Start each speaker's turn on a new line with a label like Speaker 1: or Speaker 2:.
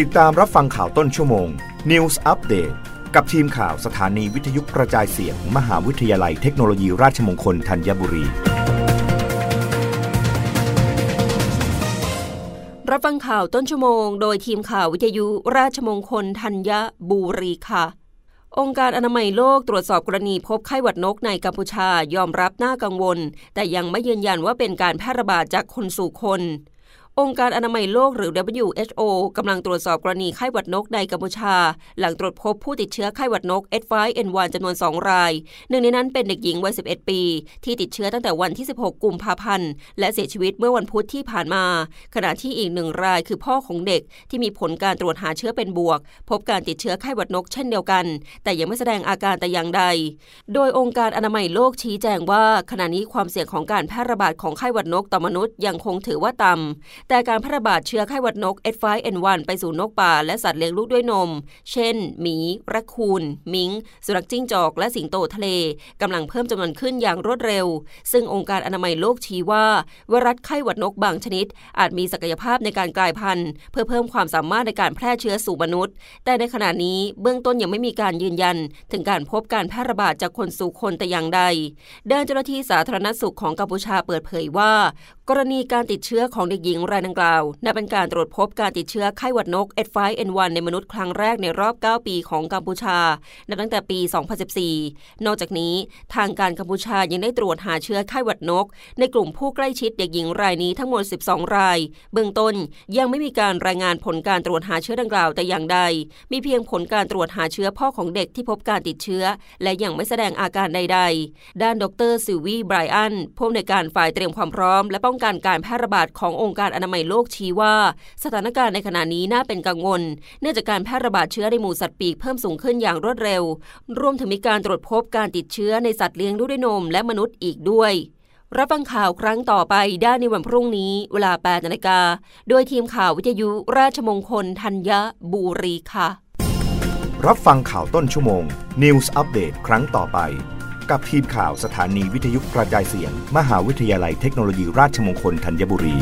Speaker 1: ติดตามรับฟังข่าวต้นชั่วโมง News Update กับทีมข่าวสถานีวิทยุกระจายเสียงมมหาวิทยาลัยเทคโนโลยีราชมงคลธัญบุรี
Speaker 2: รับฟังข่าวต้นชั่วโมง โดยทีมข่าววิทยุราชมงคลธัญบุรีค่ะ องค์การอนามัยโลกตรวจสอบกรณีพบไข้หวัดนกในกัมพูชายอมรับน่ากังวล แต่ยังไม่ยืนยันว่าเป็นการแพร่ระบาดจากคนสู่คน องค์การอนามัยโลกหรือ WHO กำลังตรวจสอบกรณีไข้หวัดนกในกัมพูชา หลังตรวจพบผู้ติดเชื้อไข้หวัดนก H5N1 จำนวน 2 ราย หนึ่งในนั้นเป็นเด็กหญิงวัย 11 ปี ที่ติดเชื้อตั้งแต่วันที่ 16 กุมภาพันธ์ และเสียชีวิตเมื่อวันพุธที่ผ่านมา ขณะที่อีกหนึ่งรายคือพ่อของเด็กที่มีผลการตรวจหาเชื้อเป็นบวก พบการติดเชื้อไข้หวัดนกเช่นเดียวกัน แต่ยังไม่แสดงอาการแต่อย่างใด โดยองค์การอนามัยโลกชี้แจงว่าขณะนี้ความเสี่ยงของการแพร่ระบาดของไข้หวัดนกต่อมนุษย์ยังคงถือว่าต่ำแต่การแพร่ระบาดเชื้อไข้หวัดนก H5N1 ไปสู่นกป่าและสัตว์เลี้ยงลูกด้วยนม เช่น หมี ระคูน มิง สุนัขจิ้งจอก และสิงโตทะเลกำลังเพิ่มจำนวนขึ้นอย่างรวดเร็ว ซึ่งองค์การอนามัยโลกชี้ว่าไวรัสไข้หวัดนกบางชนิด อาจมีศักยภาพในการกลายพันธุ์ เพื่อเพิ่มความสามารถในการแพร่เชื้อสู่มนุษย์ แต่ในขณะนี้เบื้องต้นยังไม่มีการยืนยัน ถึงการพบการแพร่ระบาดจากคนสู่คนแต่อย่างใดด้านเจ้าหน้าที่สาธารณสุขของกัมพูชาเปิดเผยว่า กรณีการติดเชื้อของเด็กหญิงรายดังกล่าว นับเป็นการตรวจพบการติดเชื้อไข้หวัดนก H5N1 ในมนุษย์ครั้งแรกในรอบ 9 ปีของกัมพูชา นับตั้งแต่ปี 2014 นอกจากนี้ทางการกัมพูชายังได้ตรวจหาเชื้อไข้หวัดนก ในกลุ่มผู้ใกล้ชิดเด็กหญิงรายนี้ทั้งหมด 12 ราย เบื้องต้นยังไม่มีการรายงานผลการตรวจหาเชื้อดังกล่าวแต่อย่างใด มีเพียงผลการตรวจหาเชื้อพ่อของเด็กที่พบการติดเชื้อ และยังไม่แสดงอาการใด ๆ ด้านดรซิวีไบรอันผู้อำนวยการฝ่ายเตรียมความพร้อม และป้องกันการแพร่ระบาดขององค์การอนามัยโลกชี้ว่า สถานการณ์ในขณะนี้น่าเป็นกังวล เนื่องจากการแพร่ระบาดเชื้อในหมูสัตว์ปีกเพิ่มสูงขึ้นอย่างรวดเร็ว รวมถึงมีการตรวจพบการติดเชื้อในสัตว์เลี้ยงด้วยนมและมนุษย์อีกด้วยรับฟังข่าวครั้งต่อไปได้ในวันพรุ่งนี้ เวลา 8นาฬิกา โดยทีมข่าววิทยุราชมงคลธัญบุรีค่ะ
Speaker 1: รับฟังข่าวต้นชั่วโมง News อัปเดตครั้งต่อไป กับทีมข่าวสถานีวิทยุกระจายเสียง มหาวิทยาลัยเทคโนโลยีราชมงคลธัญบุรี